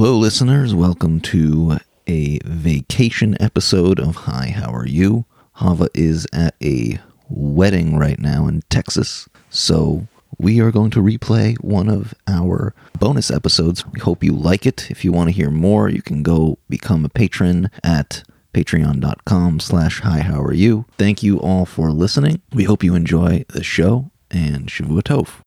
Hello, listeners. Welcome to a vacation episode of Hi, How Are You? Hava is at a wedding right now in Texas, so we are going to replay one of our bonus episodes. We hope you like it. If you want to hear more, you can go become a patron at patreon.com slash hi how are you thank you all for listening we hope you enjoy the show and shavua tov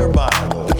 your Bibles.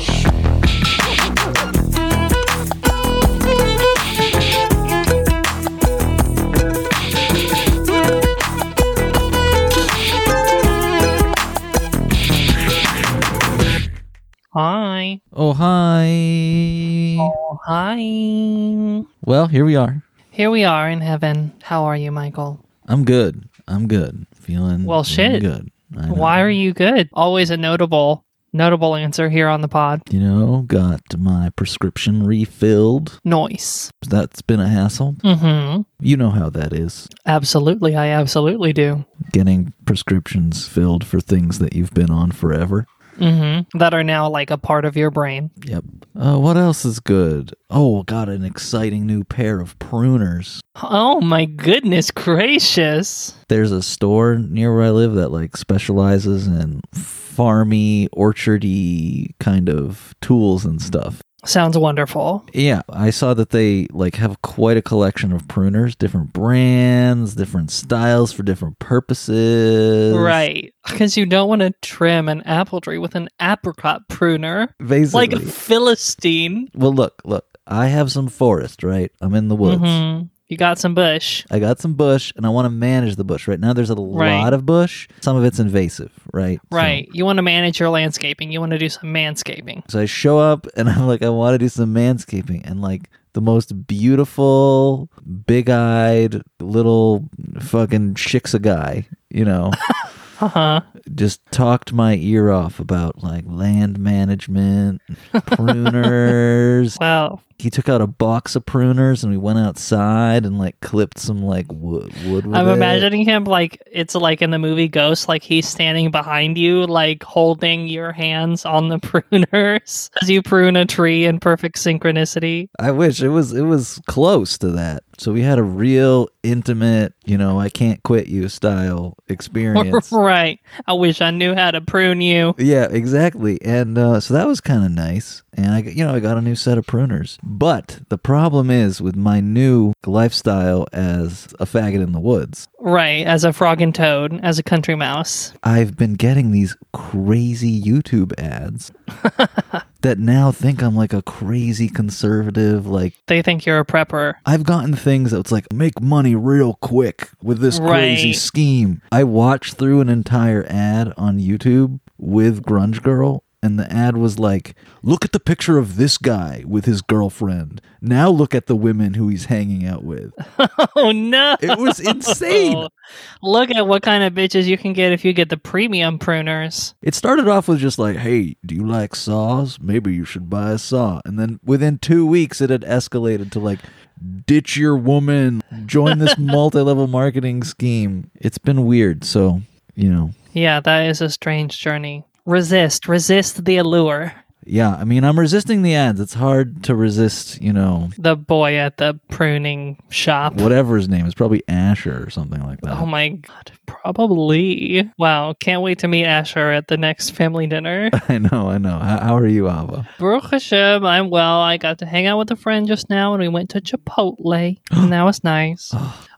Hi. oh hi Oh, hi. well here we are Here we are in heaven. How are you, Michael? i'm good i'm good feeling Well, feeling shit. good Why are you good? Always a notable notable answer here on the pod. you know got my prescription refilled Noise. that's been a hassle Mm-hmm. you know how that is Absolutely. I absolutely do. getting prescriptions filled for things that you've been on forever Mm-hmm. That are now like a part of your brain. Yep. Uh, what else is good? Oh, got an exciting new pair of pruners. Oh my goodness gracious. There's a store near where I live that like specializes in farmy, orchardy kind of tools and stuff. Sounds wonderful. Yeah, I saw that they like have quite a collection of pruners, different brands, different styles for different purposes. Right. Because you don't want to trim an apple tree with an apricot pruner. Basically. Like a Philistine. well, look, look. I have some forest, right? I'm in the woods. hmm You got some bush. I got some bush and I want to manage the bush. Right now there's a Right. lot of bush. Some of it's invasive, right? So- Right. You want to manage your landscaping. You want to do some manscaping. So, I show up and I'm like, I want to do some manscaping. And like the most beautiful, big eyed little fucking shiksa guy, you know, Uh huh. Just talked my ear off about like land management, pruners. Well, he took out a box of pruners and we went outside and like clipped some like wood, wood with I'm it. imagining him like it's like in the movie Ghost, like he's standing behind you, like holding your hands on the pruners as you prune a tree in perfect synchronicity. I wish it was it was close to that. So we had a real intimate, you know, I can't quit you style experience. right. I wish I knew how to prune you. yeah, exactly. And uh, so that was kind of nice. And I, you know, I got a new set of pruners. But the problem is with my new lifestyle as a faggot in the woods, Right. As a frog and toad, as a country mouse. I've been getting these crazy YouTube ads that now think I'm like a crazy conservative, like They think you're a prepper. I've gotten things that's like make money real quick with this crazy scheme. I watched through an entire ad on YouTube with Grunge Girl, and the ad was like, "Look at the picture of this guy with his girlfriend. Now look at the women who he's hanging out with." Oh no. It was insane. Look at what kind of bitches you can get if you get the premium pruners. It started off with just like, "Hey, do you like saws? Maybe you should buy a saw." And then within 2 weeks it had escalated to like ditch your woman, join this multi-level marketing scheme. It's been weird, so, you know. Yeah, that is a strange journey. Resist, resist the allure. Yeah, I mean, I'm resisting the ads. It's hard to resist, you know, The boy at the pruning shop. whatever his name is, probably Asher or something like that. Oh my god, probably. Wow, can't wait to meet Asher at the next family dinner. I know, I know. How, how are you, Hava? Baruch Hashem, I'm well. I got to hang out with a friend just now and we went to Chipotle. and that was nice.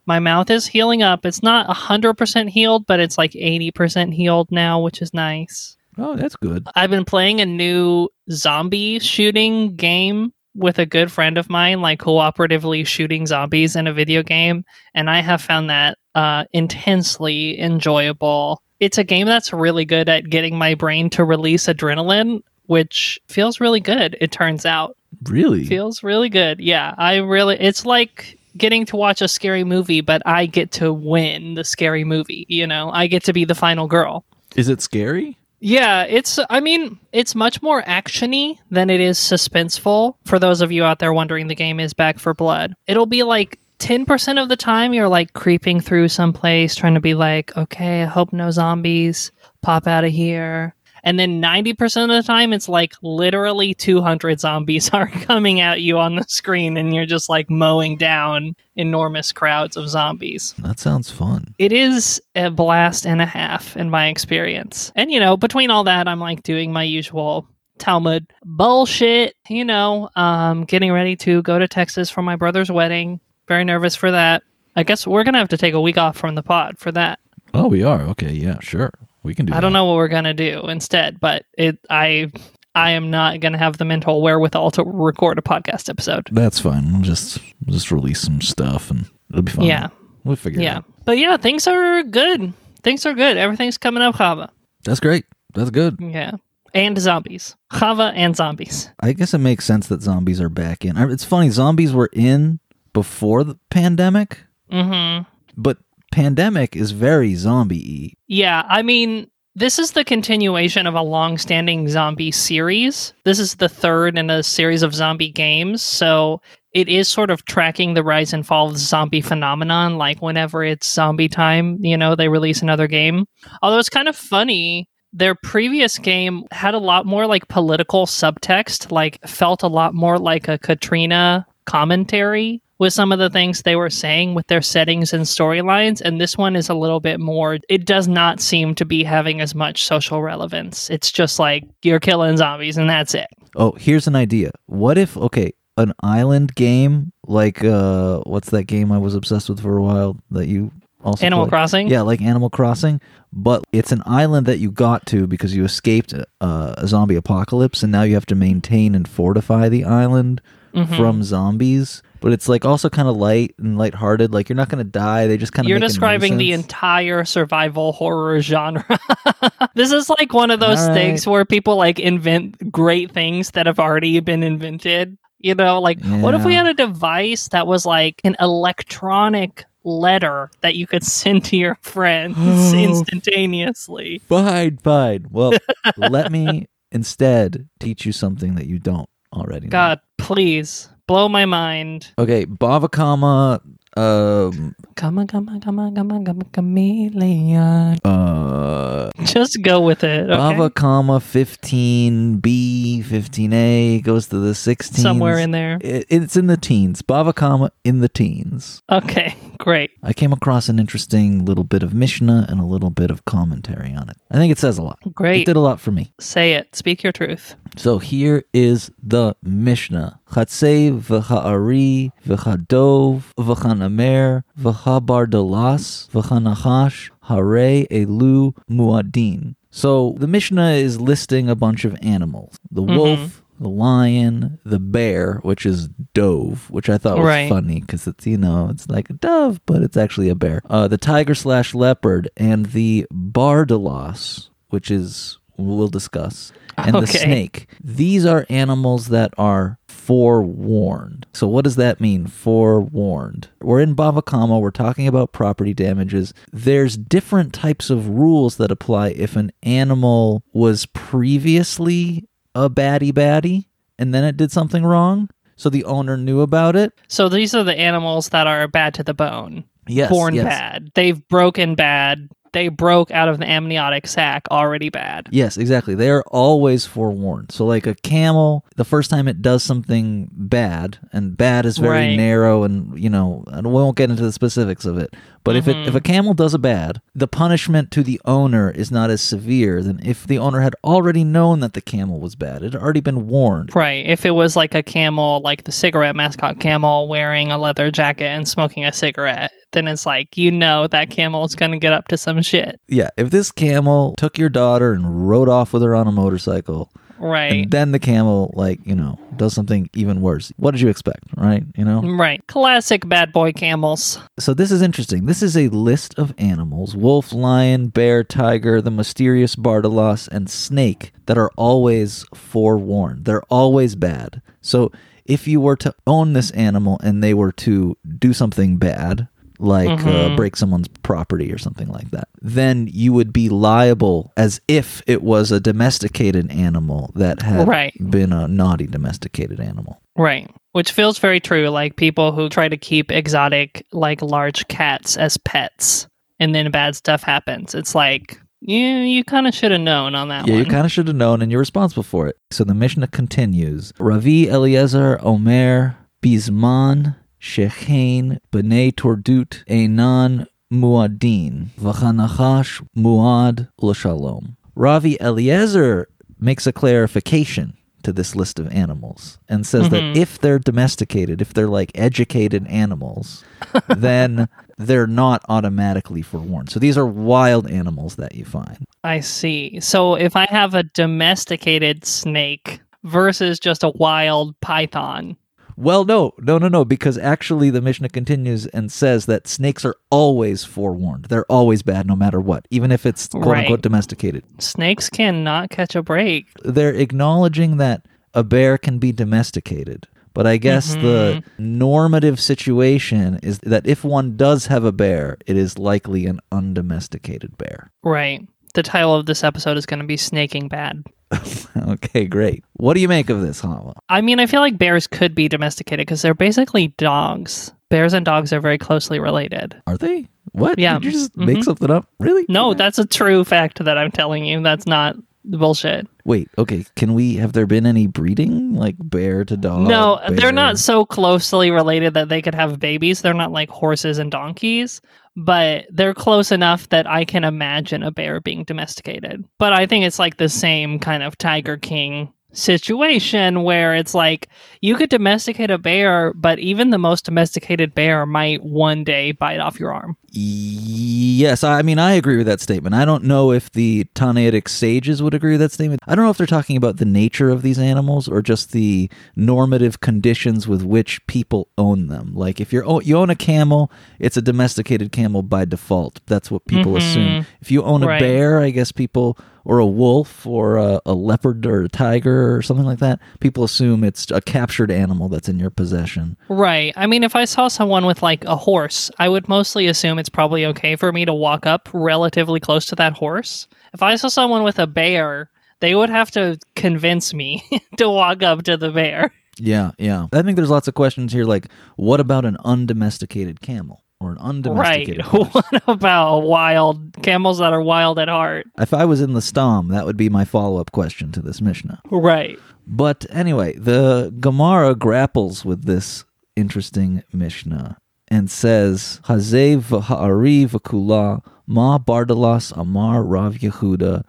My mouth is healing up. It's not 100% healed, but it's like 80% healed now, which is nice. Oh, that's good. I've been playing a new zombie shooting game with a good friend of mine, like cooperatively shooting zombies in a video game, and I have found that uh, intensely enjoyable. It's a game that's really good at getting my brain to release adrenaline, which feels really good. It turns out Really? feels really good. Yeah, I really. It's like getting to watch a scary movie, but I get to win the scary movie. You know, I get to be the final girl. Is it scary? Yeah, it's I mean, it's much more actiony than it is suspenseful. For those of you out there wondering, the game is Back for Blood. It'll be like 10% of the time you're like creeping through someplace trying to be like, okay, I hope no zombies pop out of here. And then 90% of the time it's like literally 200 zombies are coming at you on the screen and you're just like mowing down enormous crowds of zombies. That sounds fun. It is a blast and a half in my experience. And you know, between all that I'm like doing my usual Talmud bullshit, you know, um getting ready to go to Texas for my brother's wedding. Very nervous for that. I guess we're going to have to take a week off from the pod for that. Oh, we are. Okay, yeah, sure. We can do I don't know what we're gonna do instead, but it I I am not gonna have the mental wherewithal to record a podcast episode. That's fine. We'll just we'll just release some stuff and it'll be fine. Yeah. We'll figure it Yeah. out. But yeah, things are good. Things are good. Everything's coming up, Hava. That's great. That's good. Yeah. And zombies. Hava and zombies. I guess it makes sense that zombies are back in. It's funny, zombies were in before the pandemic, Mm-hmm. but pandemic is very zombie Yeah, I mean, this is the continuation of a long-standing zombie series. This is the third in a series of zombie games, so it is sort of tracking the rise and fall of the zombie phenomenon. Like whenever it's zombie time, you know, they release another game. Although it's kind of funny. Their previous game had a lot more like political subtext, like felt a lot more like a Katrina commentary with some of the things they were saying with their settings and storylines. And this one is a little bit more, it does not seem to be having as much social relevance. It's just like you're killing zombies and that's it. Oh, here's an idea. What if okay, an island game like uh what's that game I was obsessed with for a while that you also Animal played? Crossing? Yeah, like Animal Crossing, but it's an island that you got to because you escaped uh, a zombie apocalypse and now you have to maintain and fortify the island Mm-hmm. from zombies. But it's like also kind of light and lighthearted. Like you're not going to die. They just kind of You're describing the entire survival horror genre. this is like one of those All right. things where people like invent great things that have already been invented. You know, like what if we had a device that was like an electronic letter that you could send to your friends instantaneously? fine, fine. Well, let me instead teach you something that you don't already. know. God, please blow my mind. Okay, Bava Kamma. Um. Come on, come on, come on, come on, come on, chameleon. Uh. Just go with it. Okay? Bava Kamma 15B 15A goes to the 16 Somewhere in there. it, it's in the teens Bava Kamma in the teens Okay, great. I came across an interesting little bit of Mishnah and a little bit of commentary on it I think it says a lot Great. it did a lot for me Say it. Speak your truth. so here is the Mishnah Chatzei v'ha'ari v'chadov v'chanamer v'chabardalas v'chanachash hare elu muadin. So the Mishnah is listing a bunch of animals: the mm-hmm. wolf, the lion, the bear, which is dove, which I thought was Right. funny because it's you know it's like a dove, but it's actually a bear. Uh, the tiger slash leopard and the bardalos, which is we'll discuss, and the snake. These are animals that are forewarned. So what does that mean? Forewarned. We're in Bava Kamma, we're talking about property damages. There's different types of rules that apply if an animal was previously a baddie baddie and then it did something wrong. So the owner knew about it. So these are the animals that are bad to the bone. Yes. Born yes. bad. They've broken bad. They broke out of the amniotic sac already bad. Yes, exactly. They are always forewarned. So, like a camel, the first time it does something bad, and bad is very Right. narrow, and you know, and we won't get into the specifics of it. But if it if a mm-hmm. camel does a bad, the punishment to the owner is not as severe than if the owner had already known that the camel was bad. It had already been warned. Right. If it was like a camel, like the cigarette mascot camel wearing a leather jacket and smoking a cigarette, then it's like, you know, that camel is going to get up to some shit. Yeah, if this camel took your daughter and rode off with her on a motorcycle, Right. and then the camel, like you know, does something even worse, what did you expect, right? You know. Right. Classic bad boy camels. So this is interesting. This is a list of animals: wolf, lion, bear, tiger, the mysterious bardalos, and snake that are always forewarned. They're always bad. So if you were to own this animal and they were to do something bad, like uh, Mhm. break someone's property or something like that, then you would be liable as if it was a domesticated animal that had Right. been a naughty domesticated animal. Right. Which feels very true. Like people who try to keep exotic, like large cats as pets, and then bad stuff happens. It's like you you kind of should have known on that Yeah, one. you kind of should have known, and you're responsible for it. So the Mishnah continues: Rabbi Eliezer Omer Bizman Shechain B'nei Tordut Einan Muadin V'chanachash Muad L'Shalom. Rabbi Eliezer makes a clarification to this list of animals and says that Mhm. if they're domesticated, if they're like educated animals, then they're not automatically forewarned. So these are wild animals that you find. I see. So if I have a domesticated snake versus just a wild python, Well, no, no, no, no, because actually the Mishnah continues and says that snakes are always forewarned. They're always bad no matter what, even if it's quote Right. unquote domesticated. snakes cannot catch a break. They're acknowledging that a bear can be domesticated. But I guess the mm-hmm. normative situation is that if one does have a bear, it is likely an undomesticated bear. Right. The title of this episode is going to be Snaking Bad. okay, great. What do you make of this, Hava? I mean, I feel like bears could be domesticated because they're basically dogs. Bears and dogs are very closely related. Are they? What? Yeah. Did you just make Mhm. something up? Really? No, that's a true fact that I'm telling you. That's not bullshit. Wait, okay. Can we have there been any breeding like bear to dog? no, they're not so closely related that they could have babies. They're not like horses and donkeys, but they're close enough that I can imagine a bear being domesticated. But I think it's like the same kind of Tiger King situation where it's like you could domesticate a bear, but even the most domesticated bear might one day bite off your arm. Yes, I mean I agree with that statement. I don't know if the Tanaitic sages would agree with that statement. I don't know if they're talking about the nature of these animals or just the normative conditions with which people own them. Like if you're you own a camel, it's a domesticated camel by default. That's what people mm-hmm. assume. If you own a Right. bear, I guess people or a wolf or a, a leopard or a tiger or something like that, people assume it's a captured animal that's in your possession. Right. I mean, if I saw someone with like a horse, I would mostly assume it's probably okay for me to walk up relatively close to that horse. If I saw someone with a bear, they would have to convince me to walk up to the bear. Yeah, yeah. I think there's lots of questions here like what about an undomesticated camel or an Right. horse? what about wild camels that are wild at heart? if I was in the Stom, that would be my follow-up question to this Mishnah. Right. But anyway, the Gemara grapples with this interesting Mishnah and says, Hazev v'ha'ari v'kula ma bardalas amar Rav Yehuda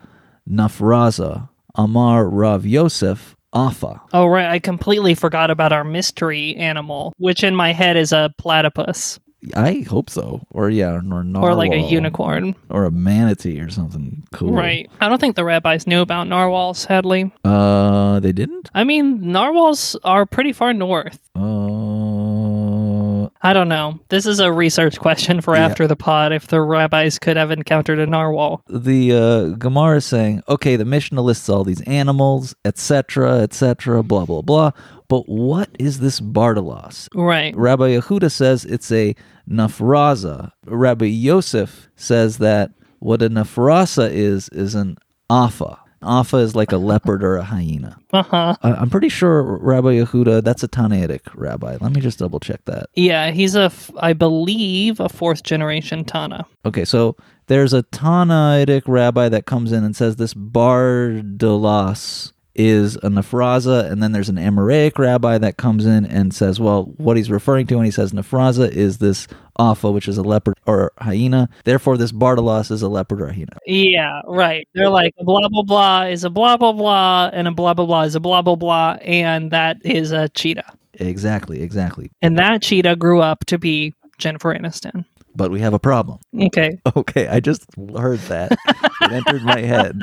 nafraza amar Rav Yosef afa. Oh, right. I completely forgot about our mystery animal, which in my head is a platypus I hope so. Or yeah, or, narwhal, or like a unicorn. Or a manatee or something cool. Right. I don't think the rabbis knew about narwhals, sadly. Uh, they didn't? I mean, narwhals are pretty far north. Uh, I don't know. This is a research question for Yeah. after the pod if the rabbis could have encountered a narwhal. the uh, Gemara is saying, okay, the Mishnah lists all these animals, etc., etc., blah, blah, blah. But what is this Bardalos? Right. Rabbi Yehuda says it's a nafraza. Rabbi Yosef says that what a nafrasa is, is an afa. Afa is like a leopard or a hyena. Uh huh. I- I'm pretty sure Rabbi Yehuda, that's a Tanaitic rabbi. Let me just double check that. Yeah, he's a, I believe, a fourth generation Tana. Okay, so there's a Tanaitic rabbi that comes in and says this Bardalas is a Nafraza, and then there's an Amoraic rabbi that comes in and says, well, what he's referring to when he says Nafraza is this Afa, which is a leopard or hyena. Therefore, this Bardalas is a leopard or a hyena. Yeah, right. They're like a blah blah blah is a blah blah blah, and a blah blah blah is a blah blah blah, and that is a cheetah. Exactly, exactly. And that cheetah grew up to be Jennifer Aniston. But we have a problem. Okay, Okay, I just heard that. it entered my head.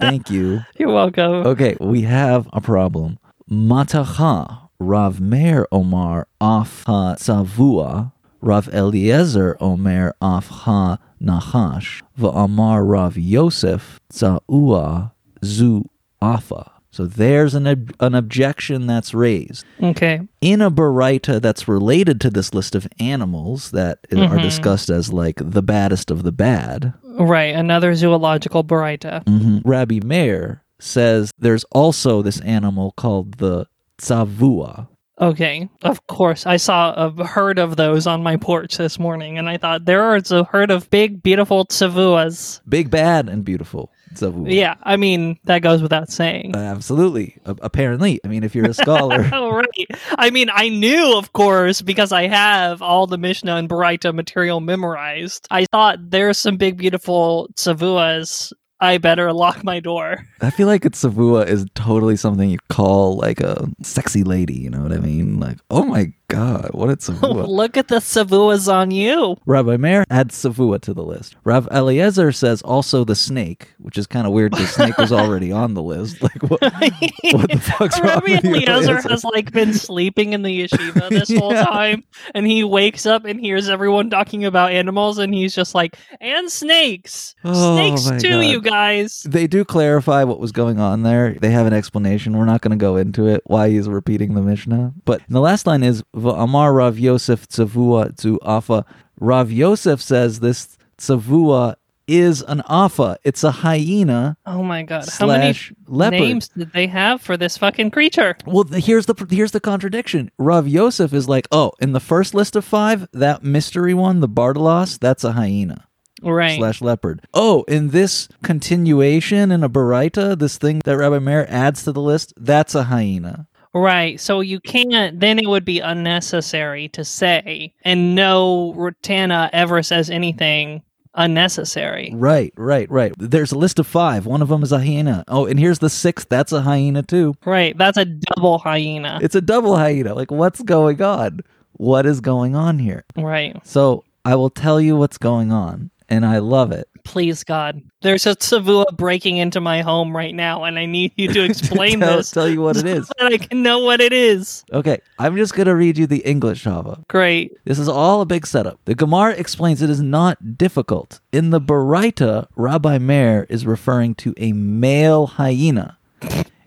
Thank you. you're welcome. Okay, we have a problem. Matacha Rav Meir Omar Af Ha Tzavua Rav Eliezer Omer Af Ha Nachash V'Amar Rav Yosef Tza'ua Zu Afa. So there's an ob- an objection that's raised. Okay. In a Baraita that's related to this list of animals that i- are discussed as like the baddest of the bad, Right. Another zoological Baraita. Mhm. Rabbi Meir says there's also this animal called the tzavua. Okay. Of course. I saw a herd of those on my porch this morning, and I thought there is a herd of big, beautiful tsavuas. Big, bad, and beautiful. Tzavua. Yeah. I mean, that goes without saying. Uh, absolutely. A- apparently. I mean, if you're a scholar. Oh, right. I mean, I knew, of course, because I have all the Mishnah and Baraita material memorized. I thought there's some big, beautiful tsavuas. I better lock my door. I feel like a tzavua is totally something you call like a sexy lady. You know what I mean? Like, oh my god, what a tzavua! Look at the tsavuas on you. Rabbi Meir adds tzavua to the list. Rav Eliezer says also the snake, which is kind of weird because snake was already on the list. Like, what, what the fuck's wrong Rabbi with you, Eliezer Eliezer? has like been sleeping in the yeshiva this whole Yeah. time, and he wakes up and hears everyone talking about animals, and he's just like, "And snakes, Oh, snakes too, God. you guys." They do clarify what was going on there. They have an explanation. We're not going to go into it why he's repeating the Mishnah. But the last line is Amar Rav Yosef Tzavua zu Afa. Rav Yosef says this Tzavua is an Afa. It's a hyena Oh my god, how many leopard. names did they have for this fucking creature? Well, here's the here's the contradiction. Rav Yosef is like, oh, in the first list of five, that mystery one, the Bardalos, that's a hyena. Right. slash leopard. Oh, in this continuation in a Baraita, this thing that Rabbi Meir adds to the list, that's a hyena. Right. So you can't, then it would be unnecessary to say, and no Rotana ever says anything unnecessary. Right, right, right. There's a list of five. One of them is a hyena. Oh, and here's the sixth. That's a hyena too. Right. That's a double hyena. It's a double hyena. Like, what's going on? What is going on here? right. So I will tell you what's going on, and I love it. Please, God. There's a Tzavua breaking into my home right now, and I need you to explain tell, this tell you what it is. so that I can know what it is. Okay, I'm just gonna read you the English Shava. Great. This is all a big setup. The Gemara explains it is not difficult. In the Baraita, Rabbi Meir is referring to a male hyena.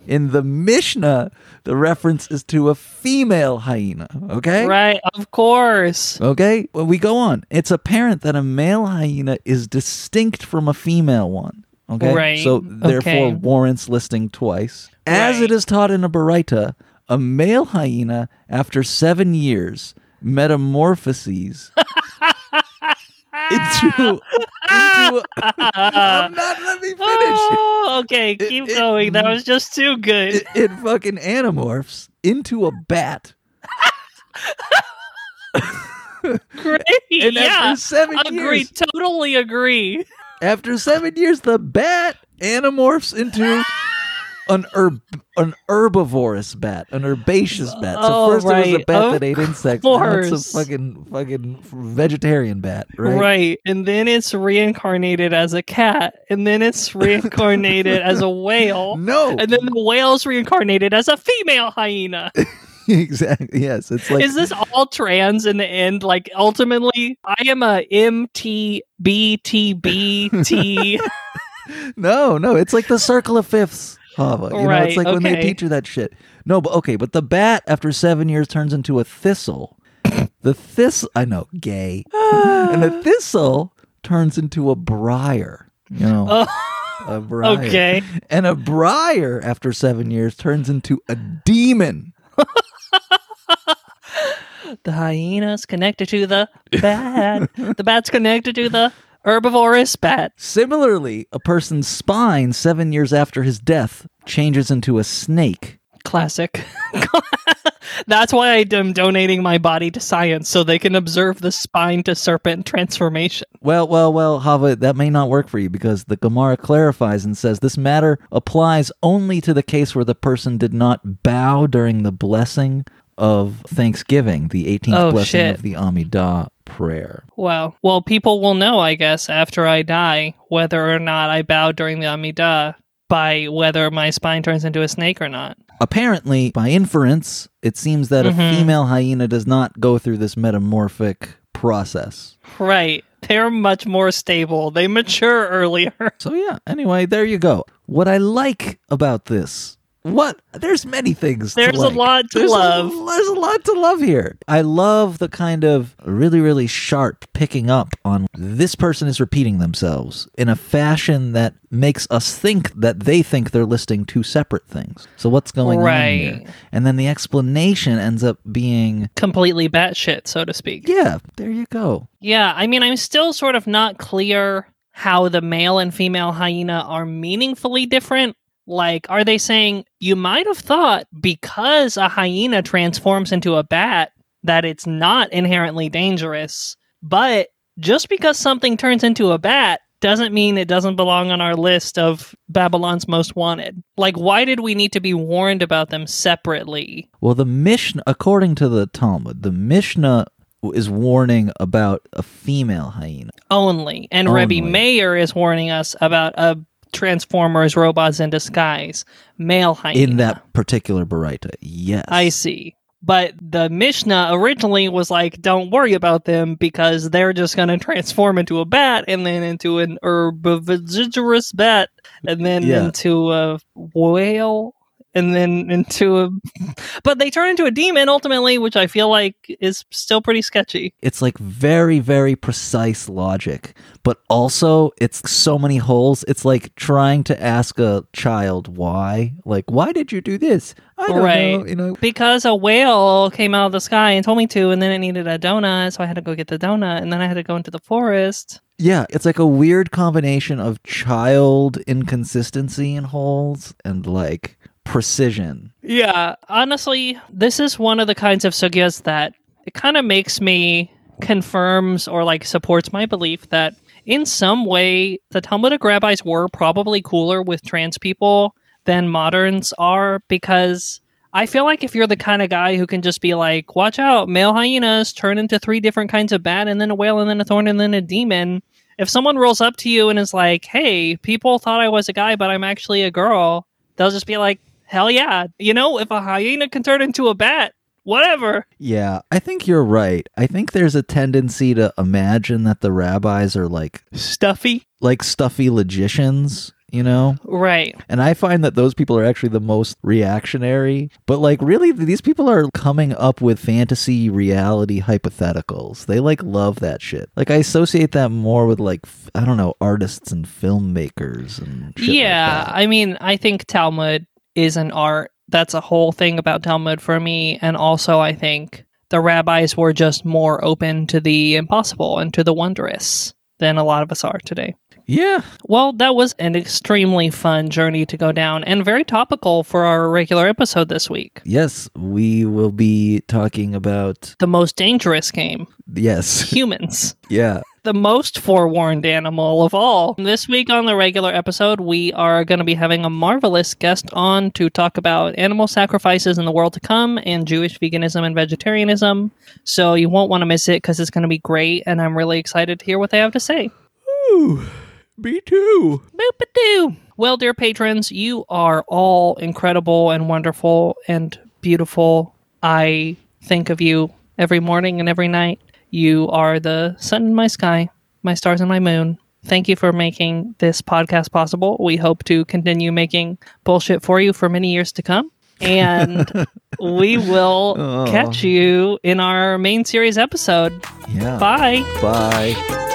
In the Mishnah, the reference is to a female hyena. Okay? Right. Of course. Okay? Well, we go on. It's apparent that a male hyena is distinct from a female one. Okay? Right. So, therefore, Okay. warrants listing twice. As Right. it is taught in a Baraita, a male hyena, after seven years, metamorphoses into. Ah. into I'm not, let me finish. Oh, okay. Keep it- going. That was just too good. It, it fucking anamorphs into a bat. Great. And yeah. seven Agree. years, Totally agree. After seven years, the bat anamorphs into an herb, an herbivorous bat, an herbaceous bat. So Oh, first it was a bat Of that ate insects. Now it's a fucking fucking vegetarian bat, right? Right. And then it's reincarnated as a cat. And then it's reincarnated as a whale. No, And then the whale's reincarnated as a female hyena. exactly. Yes, it's like Is this all trans in the end? Like ultimately, I am a MTBTBT. no, no. It's like the circle of fifths. Hava. You know, Right, it's like when they okay. teach you that shit. No, but okay, but the bat after seven years turns into a thistle. The thistle, I know, gay, and the thistle turns into a briar. You know, Oh, a briar. okay. And a briar after seven years turns into a demon. The hyena's connected to the bat. the bat's connected to the herbivorous bat. Similarly, a person's spine seven years after his death changes into a snake. Classic. That's why I am donating my body to science so they can observe the spine to serpent transformation. Well, well, well, Hava, that may not work for you because the Gemara clarifies and says this matter applies only to the case where the person did not bow during the blessing of Thanksgiving, the 18th Oh, blessing shit. of the Amidah prayer. Wow. Well, people will know, I guess, after I die, whether or not I bow during the Amidah by whether my spine turns into a snake or not. Apparently, by inference, it seems that a Mhm. female hyena does not go through this metamorphic process. Right. They're much more stable. They mature earlier. So, yeah, anyway, there you go. What I like about this What? There's many things. to There's a lot to There's a- love. there's a lot to love here. I love the kind of really, really sharp picking up on this person is repeating themselves in a fashion that makes us think that they think they're listing two separate things. So what's going on here? And then the explanation ends up being, Completely batshit, so to speak. yeah, there you go. Yeah, I mean, I'm still sort of not clear how the male and female hyena are meaningfully different. Like, are they saying you might have thought because a hyena transforms into a bat that it's not inherently dangerous, but just because something turns into a bat doesn't mean it doesn't belong on our list of Babylon's most wanted. Like, why did we need to be warned about them separately? Well, the Mishnah, according to the Talmud, the Mishnah is warning about a female hyena. only. And Rebbe Only. Meir is warning us about a Transformers robots in disguise, male hyena. in that particular Baraita. Yes. I see. But the Mishnah originally was like, don't worry about them because they're just going to transform into a bat and then into an herbivorous bat and then Yeah. into a whale and then into a. But they turn into a demon ultimately, which I feel like is still pretty sketchy. It's like very, very precise logic, but also it's so many holes. It's like trying to ask a child why. Like, why did you do this? I don't Right. know. You know. because a whale came out of the sky and told me to, and then it needed a donut, so I had to go get the donut, and then I had to go into the forest. Yeah, it's like a weird combination of child inconsistency in holes and like precision. Yeah, honestly, this is one of the kinds of sugyas that it kind of makes me confirms or like supports my belief that in some way the Talmudic rabbis were probably cooler with trans people than moderns are because I feel like if you're the kind of guy who can just be like, watch out, male hyenas turn into three different kinds of bat and then a whale and then a thorn and then a demon. If someone rolls up to you and is like, hey, people thought I was a guy, but I'm actually a girl, they'll just be like, hell yeah. You know, if a hyena can turn into a bat, whatever. Yeah, I think you're right. I think there's a tendency to imagine that the rabbis are like Stuffy. like stuffy logicians, you know? Right. And I find that those people are actually the most reactionary. But like really these people are coming up with fantasy reality hypotheticals. They like love that shit. Like I associate that more with like f- I don't know, artists and filmmakers and shit like yeah. that. I mean, I think Talmud is an art. That's a whole thing about Talmud for me. And also, I think the rabbis were just more open to the impossible and to the wondrous than a lot of us are today. yeah. Well, that was an extremely fun journey to go down and very topical for our regular episode this week. Yes, we will be talking about The most dangerous game yes. humans. yeah. The most forewarned animal of all. This week on the regular episode, we are going to be having a marvelous guest on to talk about animal sacrifices in the world to come and Jewish veganism and vegetarianism. So you won't want to miss it because it's going to be great, and I'm really excited to hear what they have to say. Ooh, me too. Boop-a-doo. Well, dear patrons, you are all incredible and wonderful and beautiful. I think of you every morning and every night. You are the sun in my sky, my stars and my moon. Thank you for making this podcast possible. We hope to continue making bullshit for you for many years to come. And we will Oh. catch you in our main series episode. Yeah. Bye. Bye.